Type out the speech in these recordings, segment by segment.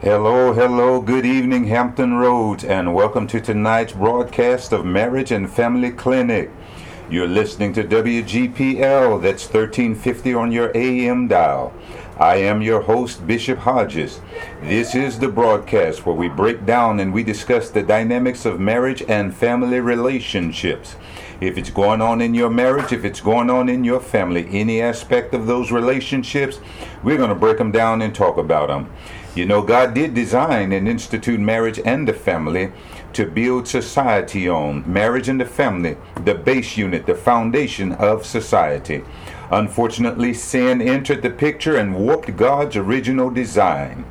Hello, hello, good evening, Hampton Roads, and welcome to tonight's broadcast of Marriage and Family Clinic. You're listening to WGPL, that's 1350 on your AM dial. I am your host, Bishop Hodges. This is the broadcast where we break down and we discuss the dynamics of marriage and family relationships. If it's going on in your marriage, if it's going on in your family, any aspect of those relationships, we're going to break them down and talk about them. You know, God did design and institute marriage and the family to build society on. Marriage and the family, the base unit, the foundation of society. Unfortunately, sin entered the picture and warped God's original design.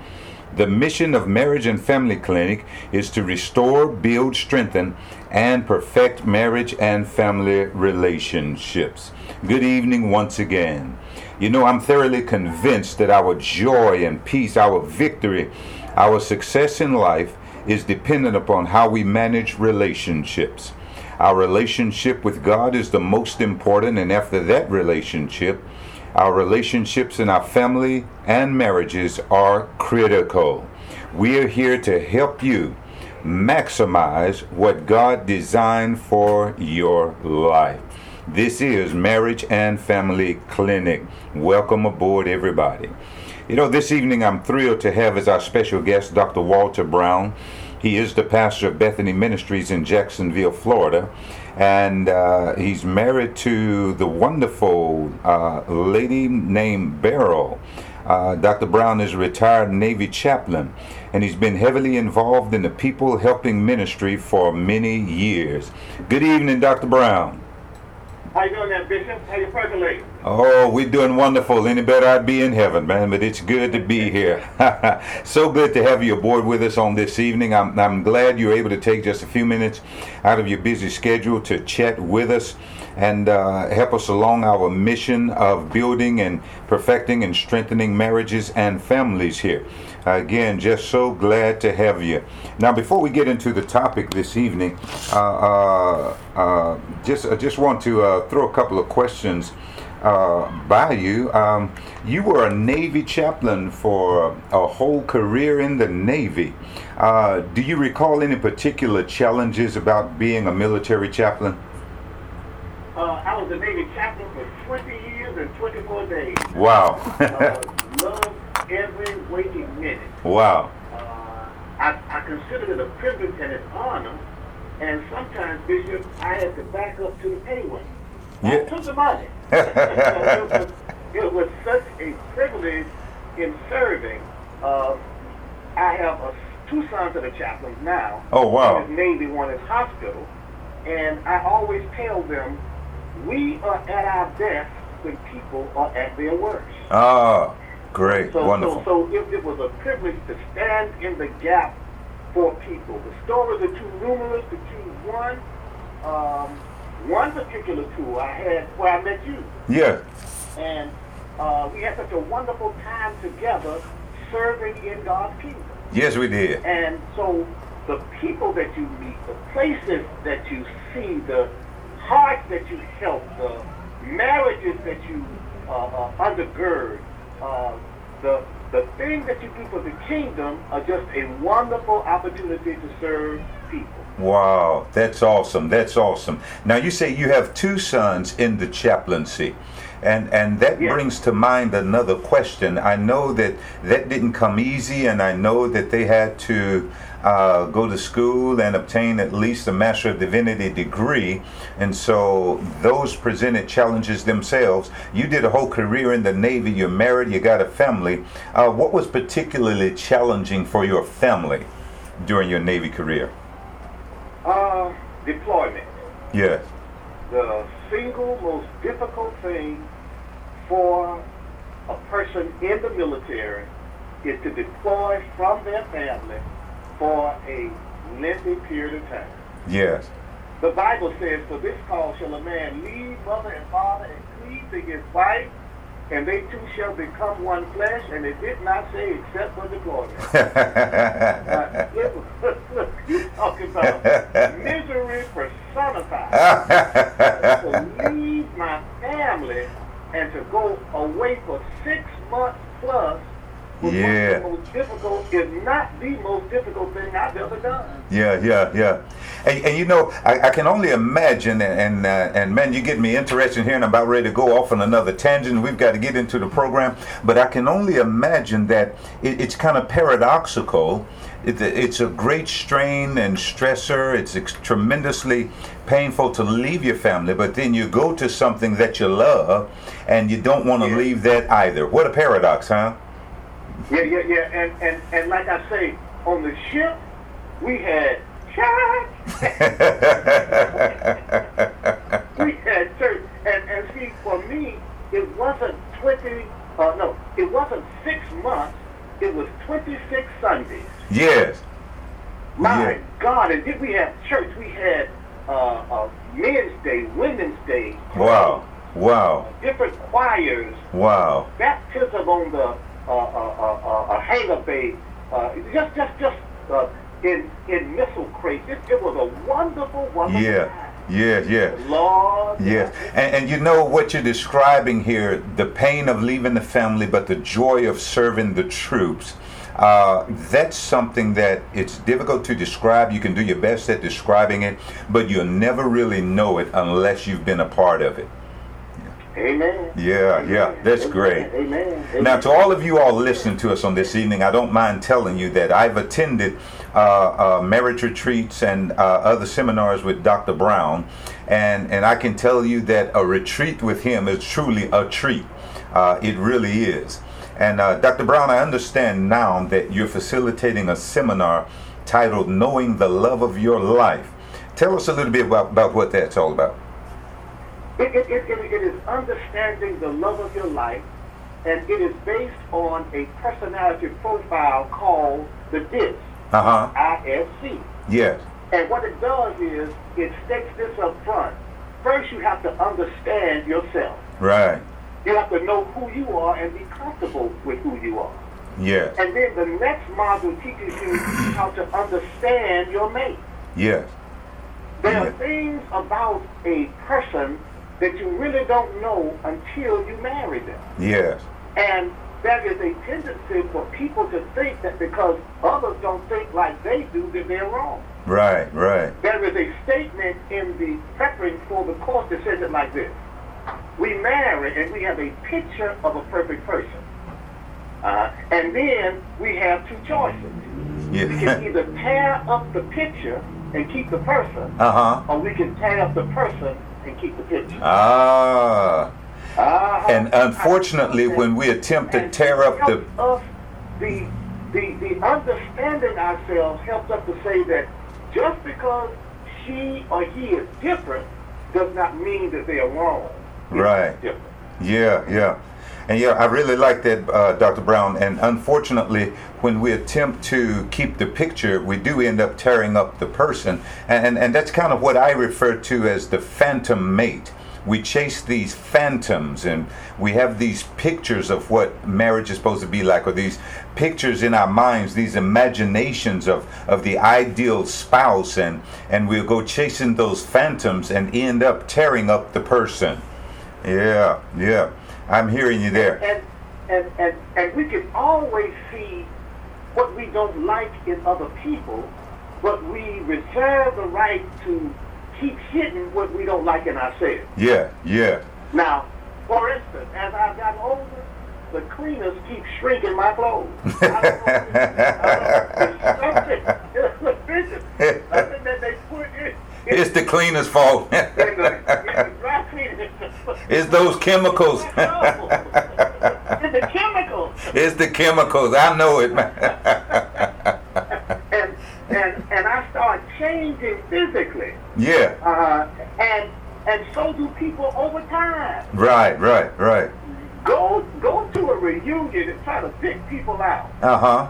The mission of Marriage and Family Clinic is to restore, build, strengthen, and perfect marriage and family relationships. Good evening once again. You know, I'm thoroughly convinced that our joy and peace, our victory, our success in life is dependent upon how we manage relationships. Our relationship with God is the most important, and after that relationship, our relationships in our family and marriages are critical. We are here to help you maximize what God designed for your life. This is Marriage and Family Clinic. Welcome aboard, everybody. You know, this evening I'm thrilled to have as our special guest Dr. Walter Brown. He is the pastor of Bethany Ministries in Jacksonville, Florida, and uh, he's married to the wonderful uh, lady named Beryl. Uh, Dr. Brown is a retired Navy chaplain, and he's been heavily involved in the people helping ministry for many years. Good evening, Dr. Brown. How you doing there, Bishop? How you percolating? Oh, we're doing wonderful. Any better, I'd be in heaven, man. But it's good to be here. so good to have you aboard with us on this evening. I'm, I'm glad you're able to take just a few minutes out of your busy schedule to chat with us and uh, help us along our mission of building and perfecting and strengthening marriages and families here. Again, just so glad to have you. Now, before we get into the topic this evening, uh, uh, uh just I just want to uh, throw a couple of questions uh, by you. Um, you were a Navy chaplain for a whole career in the Navy. do you recall any particular challenges about being a military chaplain? I was a Navy chaplain for 20 years and 24 days. Wow. loved every waking minute. Wow. Uh, I, I consider it a privilege and an honor. And sometimes, Bishop, I had to back up to the pay Yeah. I took the money. it, was, it, was, such a privilege in serving. Uh, I have a, two sons that are chaplains now. Oh, wow. One is Navy, one is hospital. And I always tell them, we are at our best when people are at their worst. Ah. Great, so, wonderful. So, so it, it, was a privilege to stand in the gap for people. The stories are too numerous to choose one. Um, one particular tour I had where I met you. Yeah. And uh, we had such a wonderful time together serving in God's kingdom. Yes, we did. And so the people that you meet, the places that you see, the hearts that you help, the marriages that you uh, uh, undergird, uh, the, the things that you do for the kingdom are just a wonderful opportunity to serve people. Wow, that's awesome. That's awesome. Now, you say you have two sons in the chaplaincy. And, and that yes. brings to mind another question. I know that that didn't come easy, and I know that they had to uh, go to school and obtain at least a Master of Divinity degree. And so those presented challenges themselves. You did a whole career in the Navy, you're married, you got a family. Uh, what was particularly challenging for your family during your Navy career? Uh, deployment. Yes. The single most difficult thing for a person in the military is to deploy from their family for a lengthy period of time. Yes. The Bible says, For this cause shall a man leave mother and father and cleave to his wife, and they two shall become one flesh, and it did not say except for the uh, look, you talking about misery personified. to leave my family and to go away for six months plus yeah. the most difficult, if not the most difficult thing I've ever done. Yeah, yeah, yeah. And, and you know, I, I, can only imagine, and and, uh, and man, you get me interested here, and I'm about ready to go off on another tangent. We've got to get into the program, but I can only imagine that it, it's kind of paradoxical. It, it's a great strain and stressor. It's tremendously painful to leave your family, but then you go to something that you love, and you don't want to yeah. leave that either. What a paradox, huh? Yeah, yeah, yeah. And, and, and like I say, on the ship, we had church. we had church. And, and see, for me, it wasn't 20, uh, no, it wasn't six months. It was 26 Sundays. Yes. My yeah. God, and then we had church. We had uh, uh, Men's Day, Women's Day. Wow. Wow. Different choirs. Wow. Baptism on the uh, uh, uh, a hangar bay, just just just in in missile crates. It, it was a wonderful, wonderful. Yeah. Time. Yeah, yeah. Lord. Yes. And, and you know what you're describing here the pain of leaving the family, but the joy of serving the troops. Uh, that's something that it's difficult to describe. You can do your best at describing it, but you'll never really know it unless you've been a part of it. Amen. Yeah, yeah, that's Amen. great. Amen. Now, to all of you all listening to us on this evening, I don't mind telling you that I've attended uh, uh, marriage retreats and uh, other seminars with Dr. Brown, and, and I can tell you that a retreat with him is truly a treat. Uh, it really is. And uh, Dr. Brown, I understand now that you're facilitating a seminar titled Knowing the Love of Your Life. Tell us a little bit about, about what that's all about. It, it, it, it is understanding the love of your life, and it is based on a personality profile called the DISC. Uh-huh. I-S-C. Yes. And what it does is it states this up front. First, you have to understand yourself. Right. You have to know who you are and be comfortable with who you are. Yes. And then the next module teaches you how to understand your mate. Yes. There yes. are things about a person that you really don't know until you marry them. Yes. And there is a tendency for people to think that because others don't think like they do, that they're wrong. Right, right. There is a statement in the preparing for the course that says it like this. We marry and we have a picture of a perfect person. Uh, and then we have two choices. We can either tear up the picture and keep the person, uh-huh. or we can tear up the person and keep the picture. Ah. Uh, and unfortunately, when we attempt to tear up the. The, the, the understanding ourselves helps us to say that just because she or he is different does not mean that they are wrong. right. Yeah, yeah. And yeah, I really like that, uh, Dr. Brown. And unfortunately, when we attempt to keep the picture, we do end up tearing up the person. And, and, and that's kind of what I refer to as the phantom mate. We chase these phantoms and we have these pictures of what marriage is supposed to be like, or these pictures in our minds, these imaginations of, of the ideal spouse, and, and we'll go chasing those phantoms and end up tearing up the person. Yeah, yeah. I'm hearing you there. And, and, and, and we can always see what we don't like in other people, but we reserve the right to keep hidden what we don't like in ourselves. Yeah, yeah. Now, for instance, as I've gotten older, the cleaners keep shrinking my clothes. I don't know. something, something that they put in. It's the cleaner's fault. It's those chemicals. it's the chemicals. It's the chemicals. I know it, man. and, and, and I start changing physically. Yeah. Uh, and, and so do people over time. Right, right, right. Go, go to a reunion and try to pick people out. Uh huh.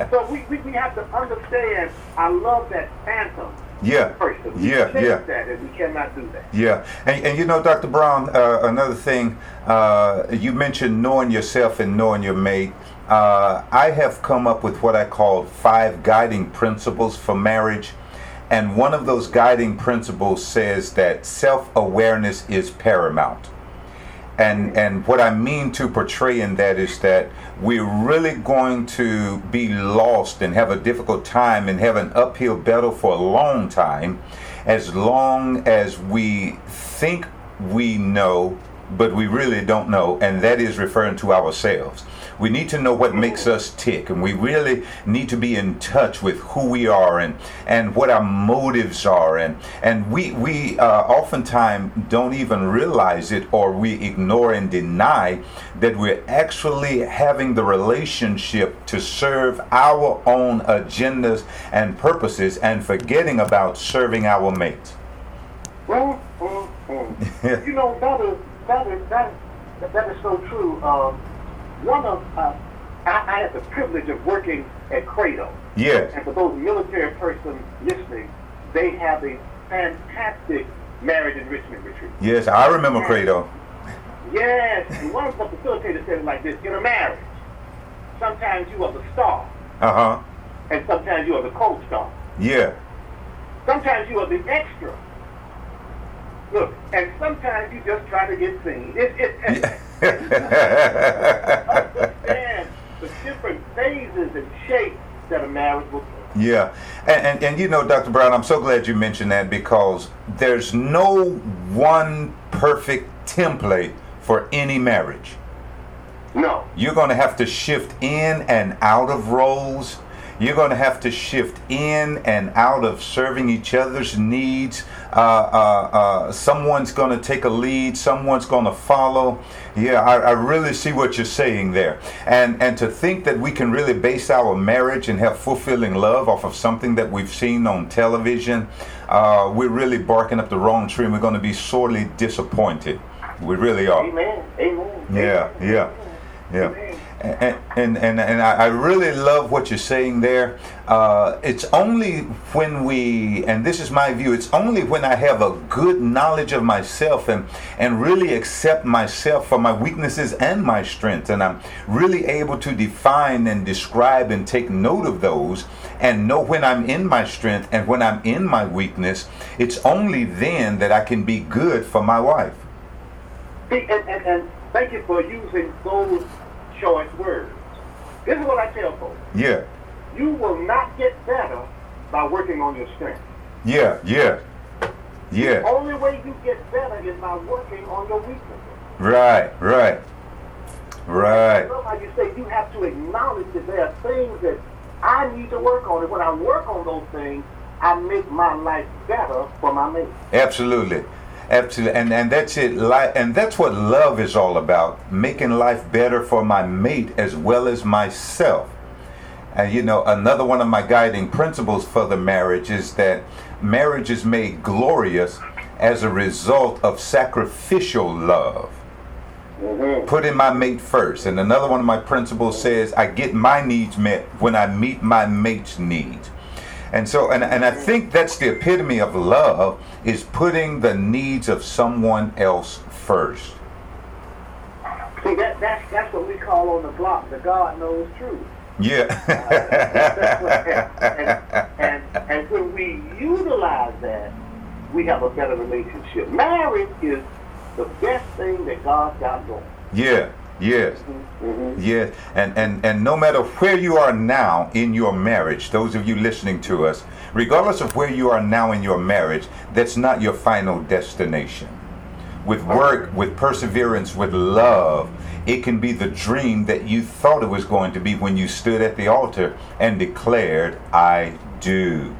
so we, we, we have to understand I love that phantom Yeah. Yeah. Yeah. That, and we cannot do that. Yeah. And, and you know, Dr. Brown, uh, another thing, uh, you mentioned knowing yourself and knowing your mate. Uh, I have come up with what I call five guiding principles for marriage. And one of those guiding principles says that self awareness is paramount. And, and what I mean to portray in that is that we're really going to be lost and have a difficult time and have an uphill battle for a long time as long as we think we know, but we really don't know, and that is referring to ourselves. We need to know what makes us tick, and we really need to be in touch with who we are and and what our motives are, and and we we uh, oftentimes don't even realize it, or we ignore and deny that we're actually having the relationship to serve our own agendas and purposes, and forgetting about serving our mates. Well, mm, you know that is that is that that is so true. Um, one of uh, I, I had the privilege of working at Credo. Yes. And for those military persons listening, they have a fantastic marriage enrichment retreat. Yes, I remember Credo. Yes, and one of the facilitators said it like this: in a marriage, sometimes you are the star. Uh huh. And sometimes you are the co-star. Yeah. Sometimes you are the extra. Look, and sometimes you just try to get seen. It, it, yeah. Understand the different phases and shapes that a marriage will take. Yeah, and, and, and you know, Dr. Brown, I'm so glad you mentioned that because there's no one perfect template for any marriage. No. You're going to have to shift in and out of roles you're going to have to shift in and out of serving each other's needs. Uh, uh, uh, someone's going to take a lead, someone's going to follow. Yeah, I, I, really see what you're saying there. And, and to think that we can really base our marriage and have fulfilling love off of something that we've seen on television, uh, we're really barking up the wrong tree and we're going to be sorely disappointed. We really are. Amen. Amen. Yeah, yeah, yeah. Amen and and and, and I really love what you're saying there. Uh, it's only when we, and this is my view, it's only when I have a good knowledge of myself and and really accept myself for my weaknesses and my strengths, and I'm really able to define and describe and take note of those, and know when I'm in my strength and when I'm in my weakness. It's only then that I can be good for my wife. And, and, and thank you for using those choice words. This is what I tell folks. Yeah. You will not get better by working on your strength. Yeah, yeah. Yeah. The only way you get better is by working on your weaknesses. Right, right. Right. How you say you have to acknowledge that there are things that I need to work on, and when I work on those things, I make my life better for my mate. Absolutely. Absolutely, and and that's it. And that's what love is all about: making life better for my mate as well as myself. And you know, another one of my guiding principles for the marriage is that marriage is made glorious as a result of sacrificial love. Mm-hmm. Putting my mate first. And another one of my principles says, I get my needs met when I meet my mate's needs. And so, and, and I think that's the epitome of love is putting the needs of someone else first. See, that, that's, that's what we call on the block the God knows truth. Yeah. uh, and, and, and when we utilize that, we have a better relationship. Marriage is the best thing that God's got going. Yeah. Yes. Mm-hmm. Yes. And, and, and no matter where you are now in your marriage, those of you listening to us, regardless of where you are now in your marriage, that's not your final destination. With work, with perseverance, with love, it can be the dream that you thought it was going to be when you stood at the altar and declared, I do.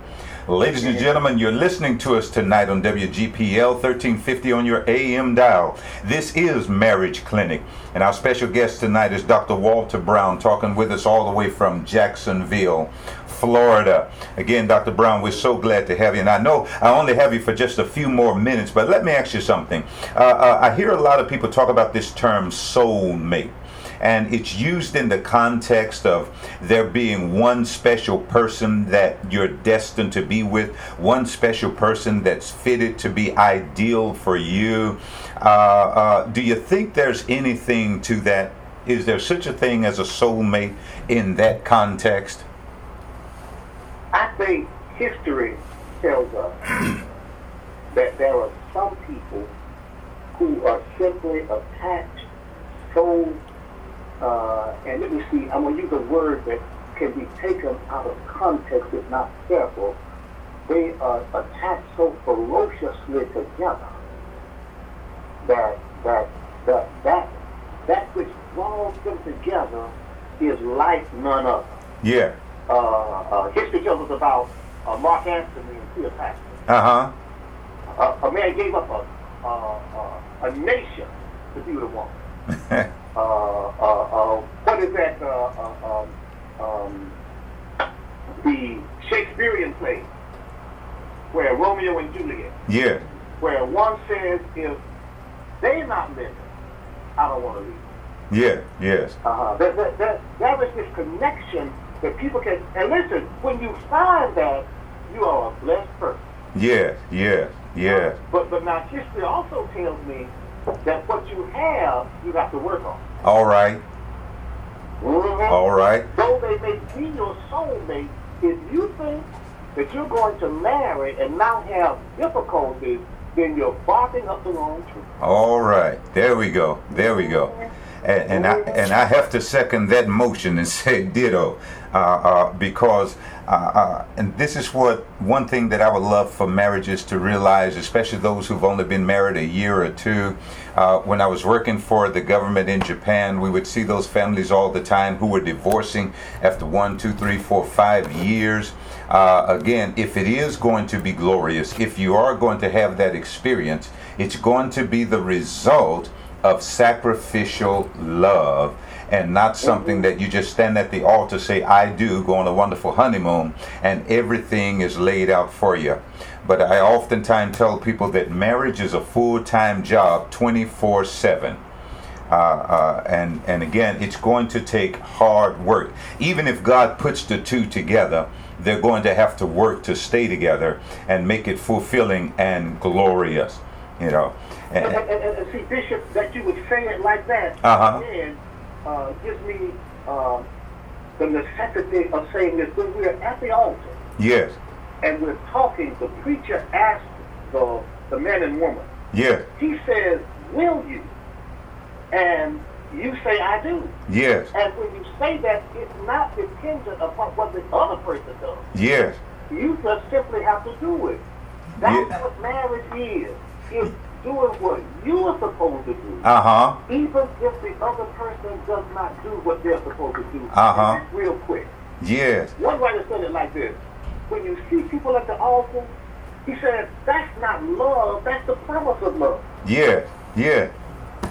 Ladies and gentlemen, you're listening to us tonight on WGPL 1350 on your AM dial. This is Marriage Clinic, and our special guest tonight is Dr. Walter Brown, talking with us all the way from Jacksonville, Florida. Again, Dr. Brown, we're so glad to have you. And I know I only have you for just a few more minutes, but let me ask you something. Uh, uh, I hear a lot of people talk about this term soulmate. And it's used in the context of there being one special person that you're destined to be with, one special person that's fitted to be ideal for you. Uh, uh, do you think there's anything to that? Is there such a thing as a soulmate in that context? I think history tells us that there are some people who are simply attached so, uh, and let me see, I'm going to use a word that can be taken out of context if not careful. They are attached so ferociously together that that that that that which draws them together is like none other. Yeah. Uh, uh, history tells us about uh, Mark Antony and Cleopatra. Uh-huh. Uh, a man gave up a, uh, a nation to be with a woman. Uh, uh, what is that? Uh, um, um, the Shakespearean play where Romeo and Juliet. Yeah. Where one says, if they're not living, I don't want to leave. Yeah, yes. Uh-huh. There, there, there, there is this connection that people can, and listen, when you find that, you are a blessed person. Yes, yes, yes. But, but now history also tells me that what you have, you have to work on. All right. Mm-hmm. All right. Though they may be your soulmate, if you think that you're going to marry and now have difficulties, then you're barking up the wrong tree. All right. There we go. There we go. And, and, I, and I have to second that motion and say ditto uh, uh, because uh, uh, and this is what one thing that I would love for marriages to realize, especially those who've only been married a year or two. Uh, when I was working for the government in Japan, we would see those families all the time who were divorcing after one, two, three, four, five years. Uh, again, if it is going to be glorious, if you are going to have that experience, it's going to be the result of sacrificial love and not something that you just stand at the altar say i do go on a wonderful honeymoon and everything is laid out for you but i oftentimes tell people that marriage is a full-time job 24 7 uh, uh, and and again, it's going to take hard work. Even if God puts the two together, they're going to have to work to stay together and make it fulfilling and glorious. You know. And, and, and, and see, Bishop, that you would say it like that, uh-huh. again, uh, gives me uh, the necessity of saying this when we're at the altar. Yes. And we're talking, the preacher asks the, the man and woman. Yes. He says, Will you? And you say, I do. Yes. And when you say that, it's not dependent upon what the other person does. Yes. You just simply have to do it. That's what marriage is. It's doing what you are supposed to do. Uh huh. Even if the other person does not do what they're supposed to do. Uh huh. Real quick. Yes. One writer said it like this When you see people at the altar, he said, that's not love, that's the promise of love. Yeah, yeah.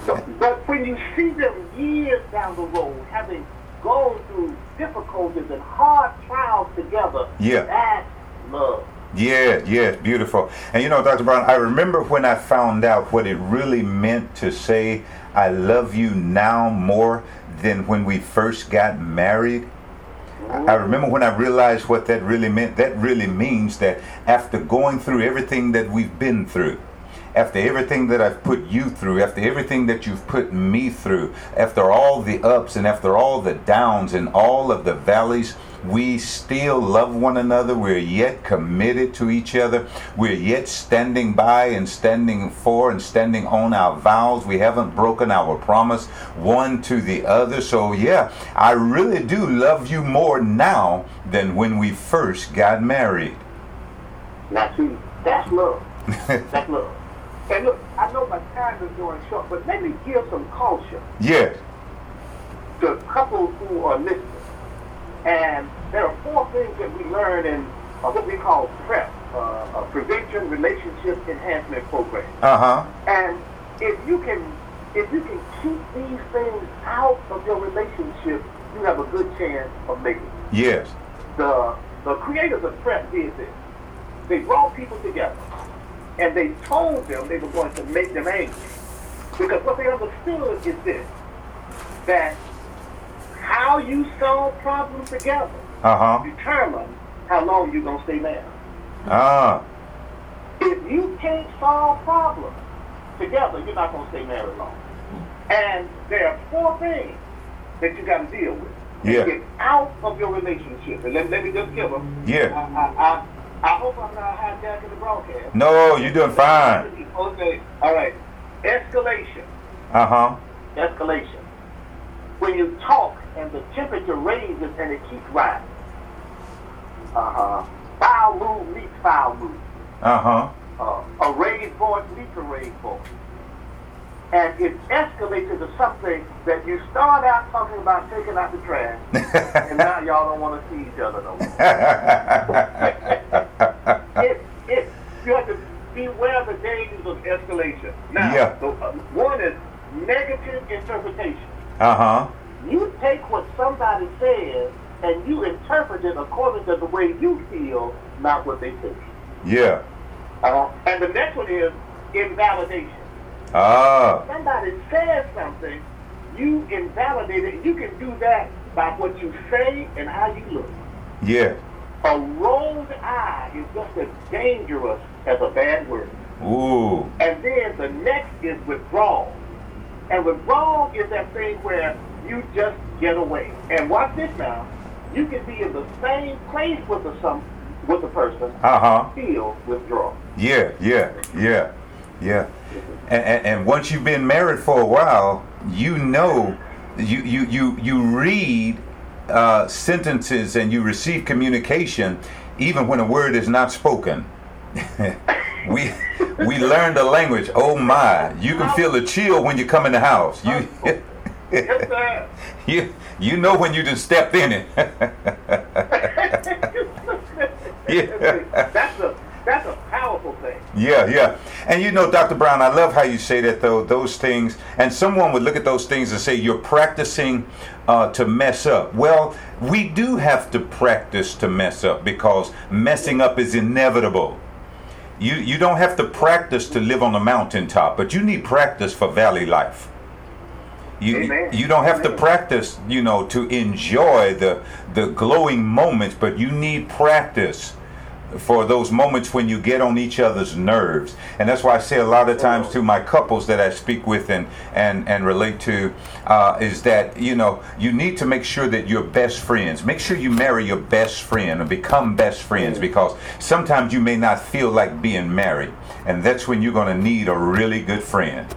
So, but when you see them years down the road, having gone through difficulties and hard trials together, yeah. that's love. Yeah, yeah, beautiful. And you know, Dr. Brown, I remember when I found out what it really meant to say, I love you now more than when we first got married. I remember when I realized what that really meant. That really means that after going through everything that we've been through, after everything that I've put you through, after everything that you've put me through, after all the ups and after all the downs and all of the valleys, we still love one another. We're yet committed to each other. We're yet standing by and standing for and standing on our vows. We haven't broken our promise one to the other. So, yeah, I really do love you more now than when we first got married. Now, see, that's love. that's love. And look, I know my time is going short, but let me give some culture. Yes. To couples who are listening. And there are four things that we learn in uh, what we call PREP, uh, a Prevention Relationship Enhancement Program. Uh-huh. And if you can if you can keep these things out of your relationship, you have a good chance of making it. Yes. The the creators of PREP did this. They brought people together and they told them they were going to make them angry. Because what they understood is this that how you solve problems together uh-huh. determines how long you're going to stay married. Ah. If you can't solve problems together, you're not going to stay married long. And there are four things that you got to deal with. Yeah. Get out of your relationship. And let, let me just give them. Yeah. I, I, I, I hope I'm not hijacking the broadcast. No, you're doing fine. Okay. All right. Escalation. Uh-huh. Escalation. When you talk and the temperature raises and it keeps rising. Uh-huh. Foul move meets foul move. Uh-huh. Uh, a raised voice meets a raised voice. And it escalates into something that you start out talking about taking out the trash, and now y'all don't want to see each other no more. it, it, you have to beware of the dangers of escalation. Now, Yeah. the, uh, one is negative interpretation. uh-huh. You take what somebody says and you interpret it according to the way you feel, not what they think. Yeah. Uh, and the next one is invalidation. Ah. Somebody says something, you invalidate it. You can do that by what you say and how you look. Yeah. A rolled eye is just as dangerous as a bad word. Ooh. And then the next is withdrawal. And withdrawal is that thing where you just get away. And watch this now. You can be in the same place with the some with the person, Uh-huh. still withdraw. Yeah, yeah, yeah, yeah. And, and, and once you've been married for a while, you know, you, you, you, you read uh, sentences and you receive communication even when a word is not spoken. we, we learned the language. Oh my, you can feel the chill when you come in the house. You, Yes, sir. you, you know when you just stepped in it. Yeah. That's a that's a powerful thing. Yeah, yeah. And you know, Dr. Brown, I love how you say that, though, those things. And someone would look at those things and say, you're practicing uh, to mess up. Well, we do have to practice to mess up because messing up is inevitable. You, you don't have to practice to live on the mountaintop, but you need practice for valley life. You, Amen. you don't have to practice, you know, to enjoy the the glowing moments, but you need practice for those moments when you get on each other's nerves. And that's why I say a lot of times to my couples that I speak with and and and relate to uh, is that you know you need to make sure that you're best friends. Make sure you marry your best friend and become best friends because sometimes you may not feel like being married, and that's when you're going to need a really good friend.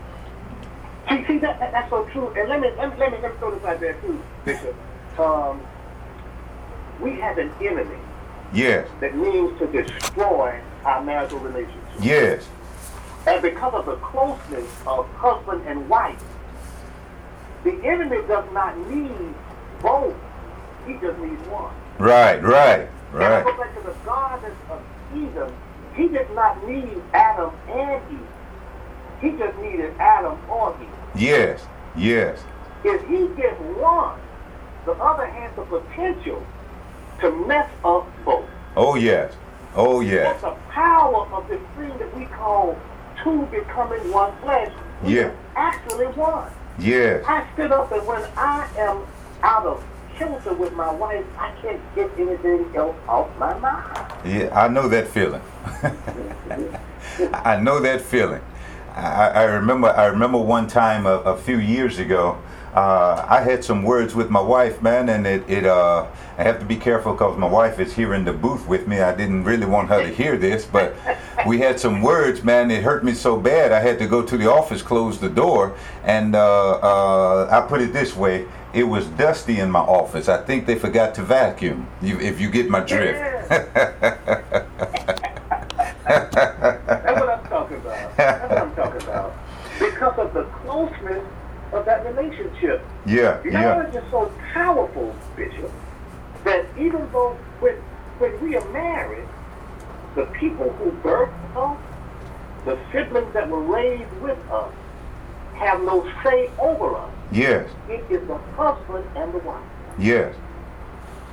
See, see that, that that's so true. And let me let me let me, let me throw this out there too, Bishop. Um, we have an enemy Yes, that means to destroy our marital relationship. yes, And because of the closeness of husband and wife, the enemy does not need both. He just needs one. right, right, And right. go back to the Garden of Eden. He did not need Adam and Eve. He just needed Adam or Eve. Yes, yes, If he gets one, the other has the potential to mess up both. oh yes, oh yes, That's the power of this thing that we call two becoming one flesh. Yeah. Actually one. yes, I stood up and when I am out of kilter with my wife, I can't get anything else off my mind. yeah. I know that feeling. I know that feeling. I, I remember. I remember one time a, a few years ago. Uh, I had some words with my wife, man, and it. it uh, I have to be careful because my wife is here in the booth with me. I didn't really want her to hear this, but we had some words, man. It hurt me so bad. I had to go to the office, close the door, and uh, uh, I put it this way: it was dusty in my office. I think they forgot to vacuum. You, if you get my drift. That's what I'm talking about. That's what I'm talking about. Because of the closeness of that relationship. Yeah, yeah, Marriage is so powerful, Bishop, that even though when, when we are married, the people who birthed us, the siblings that were raised with us, have no say over us. yes, It is the husband and the wife. yes,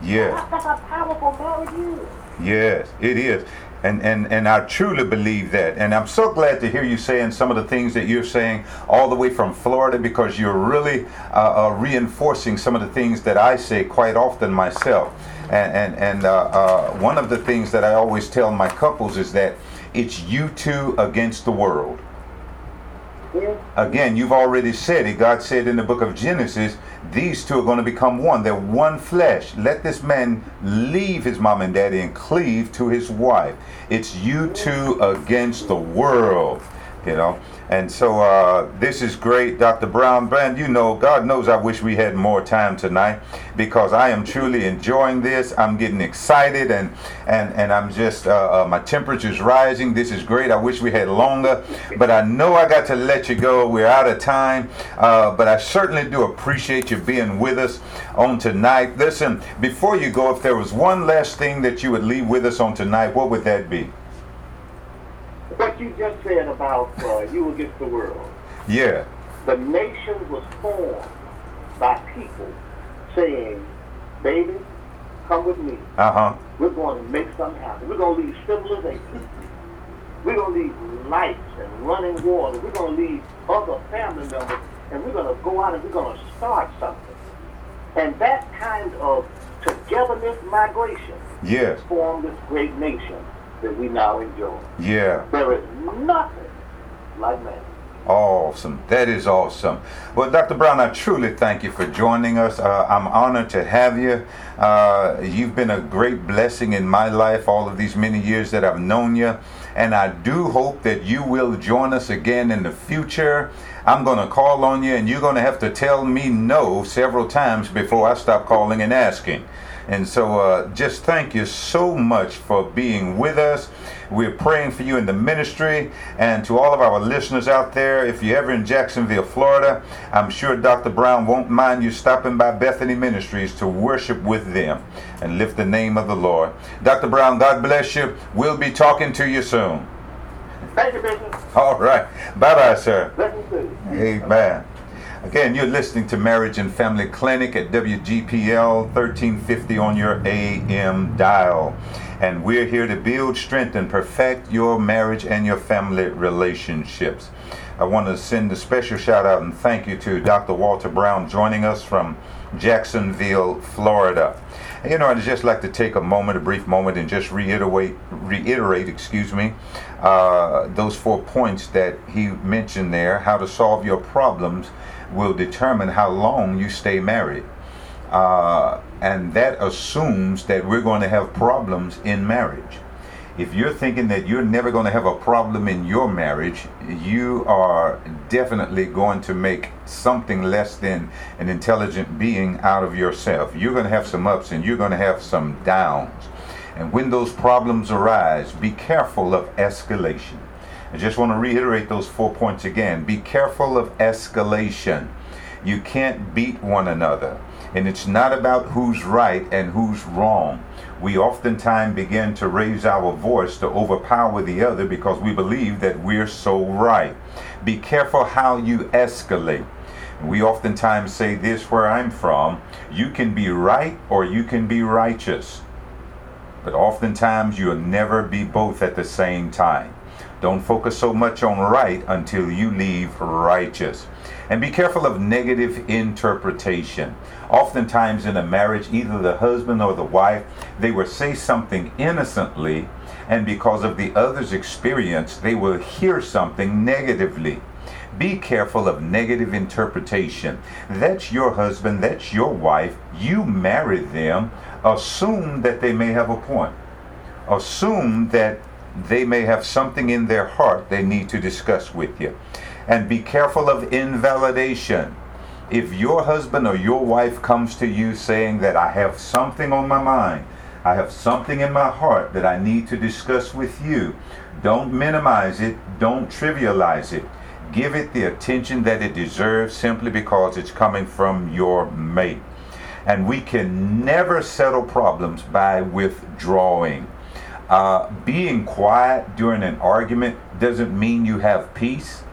yes. That's, that's how powerful marriage is. Yes, it is. And, and, and I truly believe that. And I'm so glad to hear you saying some of the things that you're saying all the way from Florida because you're really uh, uh, reinforcing some of the things that I say quite often myself. And, and, and uh, uh one of the things that I always tell my couples is that it's you two against the world. Again, you've already said it. God said in the book of Genesis, these two are going to become one. They're one flesh. Let this man leave his mom and daddy and cleave to his wife. It's you two against the world, you know. And so uh, this is great, Dr. Brown. Brand, you know, God knows I wish we had more time tonight because I am truly enjoying this. I'm getting excited and and and I'm just uh, uh, my temperature's rising. This is great. I wish we had longer, but I know I got to let you go. We're out of time, uh, but I certainly do appreciate you being with us on tonight. Listen, before you go, if there was one last thing that you would leave with us on tonight, what would that be? What you just said about uh, you against the world. Yeah. The nation was formed by people saying, baby, come with me. Uh-huh. We're going to make something happen. We're going to leave civilization. We're going to leave lights and running water. We're going to leave other family members, and we're going to go out and we're going to start something. And that kind of togetherness migration yes. formed this great nation that we now enjoy. Yeah. There is nothing like man. Awesome. That is awesome. Well, Dr. Brown, I truly thank you for joining us. Uh, I'm honored to have you. Uh, you've been a great blessing in my life all of these many years that I've known you. And I do hope that you will join us again in the future. I'm going to call on you, and you're going to have to tell me no several times before I stop calling and asking. And so uh, just thank you so much for being with us. We're praying for you in the ministry and to all of our listeners out there. If you're ever in Jacksonville, Florida, I'm sure Dr. Brown won't mind you stopping by Bethany Ministries to worship with them and lift the name of the Lord. Dr. Brown, God bless you. We'll be talking to you soon. Thank you, Bishop. All right. Bye bye, sir. Amen. Again, you're listening to Marriage and Family Clinic at WGPL 1350 on your AM dial. And we're here to build, strengthen, and perfect your marriage and your family relationships. I want to send a special shout out and thank you to Dr. Walter Brown joining us from Jacksonville, Florida. You know, I'd just like to take a moment, a brief moment, and just reiterate, reiterate, excuse me, uh, those four points that he mentioned there. How to solve your problems will determine how long you stay married. Uh, and that assumes that we're going to have problems in marriage. If you're thinking that you're never going to have a problem in your marriage, you are definitely going to make something less than an intelligent being out of yourself. You're going to have some ups and you're going to have some downs. And when those problems arise, be careful of escalation. I just want to reiterate those four points again. Be careful of escalation. You can't beat one another. And it's not about who's right and who's wrong. We oftentimes begin to raise our voice to overpower the other because we believe that we're so right. Be careful how you escalate. We oftentimes say this where I'm from you can be right or you can be righteous. But oftentimes you'll never be both at the same time. Don't focus so much on right until you leave righteous. And be careful of negative interpretation. Oftentimes in a marriage, either the husband or the wife, they will say something innocently, and because of the other's experience, they will hear something negatively. Be careful of negative interpretation. That's your husband, that's your wife. You married them. Assume that they may have a point. Assume that they may have something in their heart they need to discuss with you. And be careful of invalidation. If your husband or your wife comes to you saying that I have something on my mind, I have something in my heart that I need to discuss with you, don't minimize it, don't trivialize it. Give it the attention that it deserves simply because it's coming from your mate. And we can never settle problems by withdrawing. Uh, being quiet during an argument doesn't mean you have peace.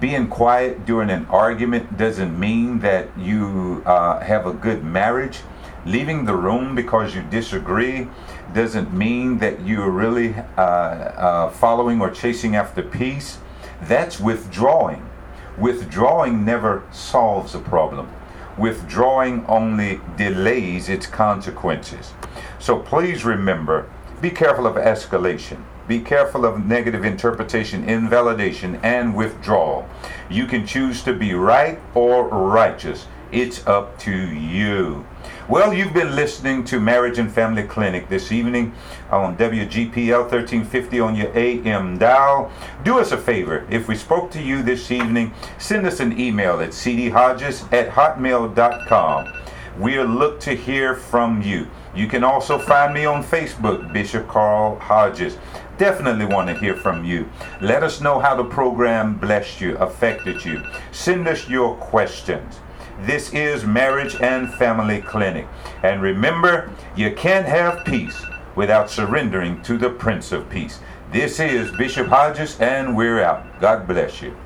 Being quiet during an argument doesn't mean that you uh, have a good marriage. Leaving the room because you disagree doesn't mean that you're really uh, uh, following or chasing after peace. That's withdrawing. Withdrawing never solves a problem. Withdrawing only delays its consequences. So please remember be careful of escalation. Be careful of negative interpretation, invalidation, and withdrawal. You can choose to be right or righteous. It's up to you. Well, you've been listening to Marriage and Family Clinic this evening on WGPL 1350 on your AM dial. Do us a favor. If we spoke to you this evening, send us an email at cdhodges at hotmail.com. We'll look to hear from you. You can also find me on Facebook, Bishop Carl Hodges. Definitely want to hear from you. Let us know how the program blessed you, affected you. Send us your questions. This is Marriage and Family Clinic. And remember, you can't have peace without surrendering to the Prince of Peace. This is Bishop Hodges, and we're out. God bless you.